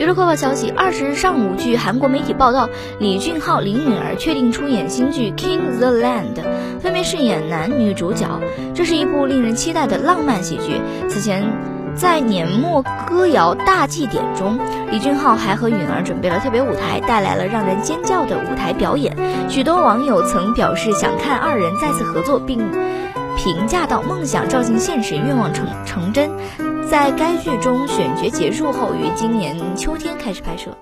娱乐快报消息：二十日上午，据韩国媒体报道，李俊昊、林允儿确定出演新剧《King the Land》，分别饰演男女主角。这是一部令人期待的浪漫喜剧。此前，在年末歌谣大祭典中，李俊昊还和允儿准备了特别舞台，带来了让人尖叫的舞台表演。许多网友曾表示想看二人再次合作，并评价到梦想照进现实，愿望成成真。在该剧中选角结束后，于今年秋天开始拍摄。